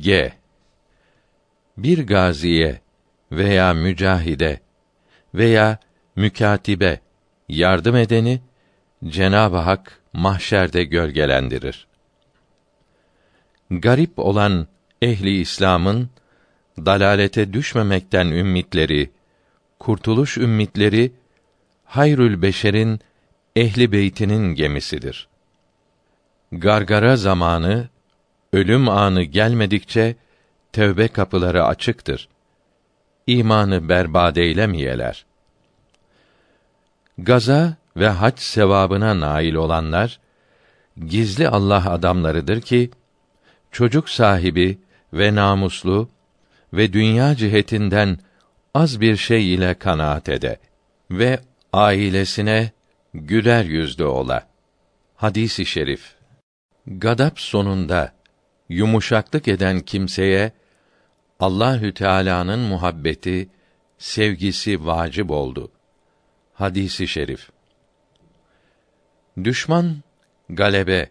G. Bir gaziye veya mücahide veya mükatibe yardım edeni Cenab-ı Hak mahşerde gölgelendirir. Garip olan ehli İslam'ın dalalete düşmemekten ümmitleri, kurtuluş ümmitleri hayrül beşerin ehli beytinin gemisidir. Gargara zamanı, ölüm anı gelmedikçe tövbe kapıları açıktır. İmanı berbat eylemeyeler. Gaza ve hac sevabına nail olanlar gizli Allah adamlarıdır ki çocuk sahibi ve namuslu ve dünya cihetinden az bir şey ile kanaat ede ve ailesine güler yüzlü ola. Hadisi şerif. Gadap sonunda yumuşaklık eden kimseye Allahü Teala'nın muhabbeti, sevgisi vacip oldu. Hadisi şerif. Düşman galebe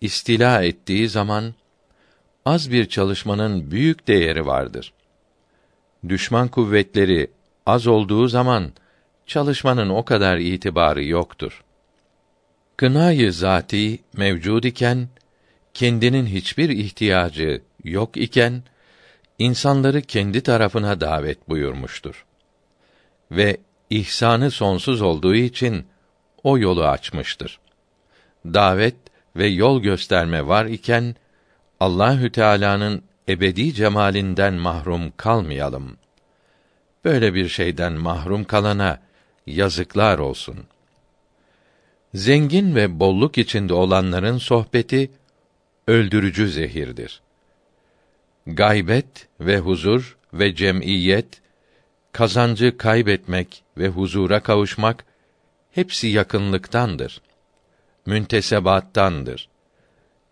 istila ettiği zaman az bir çalışmanın büyük değeri vardır. Düşman kuvvetleri az olduğu zaman çalışmanın o kadar itibarı yoktur. Kınayı zati mevcud iken kendinin hiçbir ihtiyacı yok iken insanları kendi tarafına davet buyurmuştur. Ve ihsanı sonsuz olduğu için o yolu açmıştır. Davet ve yol gösterme var iken Allahü Teala'nın ebedi cemalinden mahrum kalmayalım. Böyle bir şeyden mahrum kalana yazıklar olsun. Zengin ve bolluk içinde olanların sohbeti öldürücü zehirdir. Gaybet ve huzur ve cemiyet kazancı kaybetmek ve huzura kavuşmak hepsi yakınlıktandır. Müntesebattandır.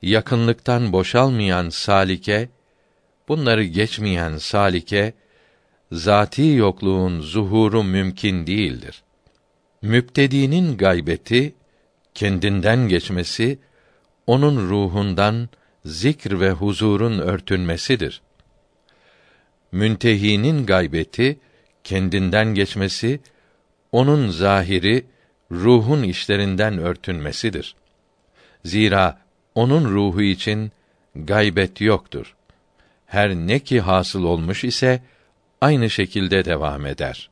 Yakınlıktan boşalmayan salike, bunları geçmeyen salike, zati yokluğun zuhuru mümkün değildir. Müptedinin gaybeti, kendinden geçmesi, onun ruhundan zikr ve huzurun örtünmesidir. Müntehinin gaybeti, kendinden geçmesi, onun zahiri, ruhun işlerinden örtünmesidir. Zira onun ruhu için gaybet yoktur. Her ne ki hasıl olmuş ise aynı şekilde devam eder.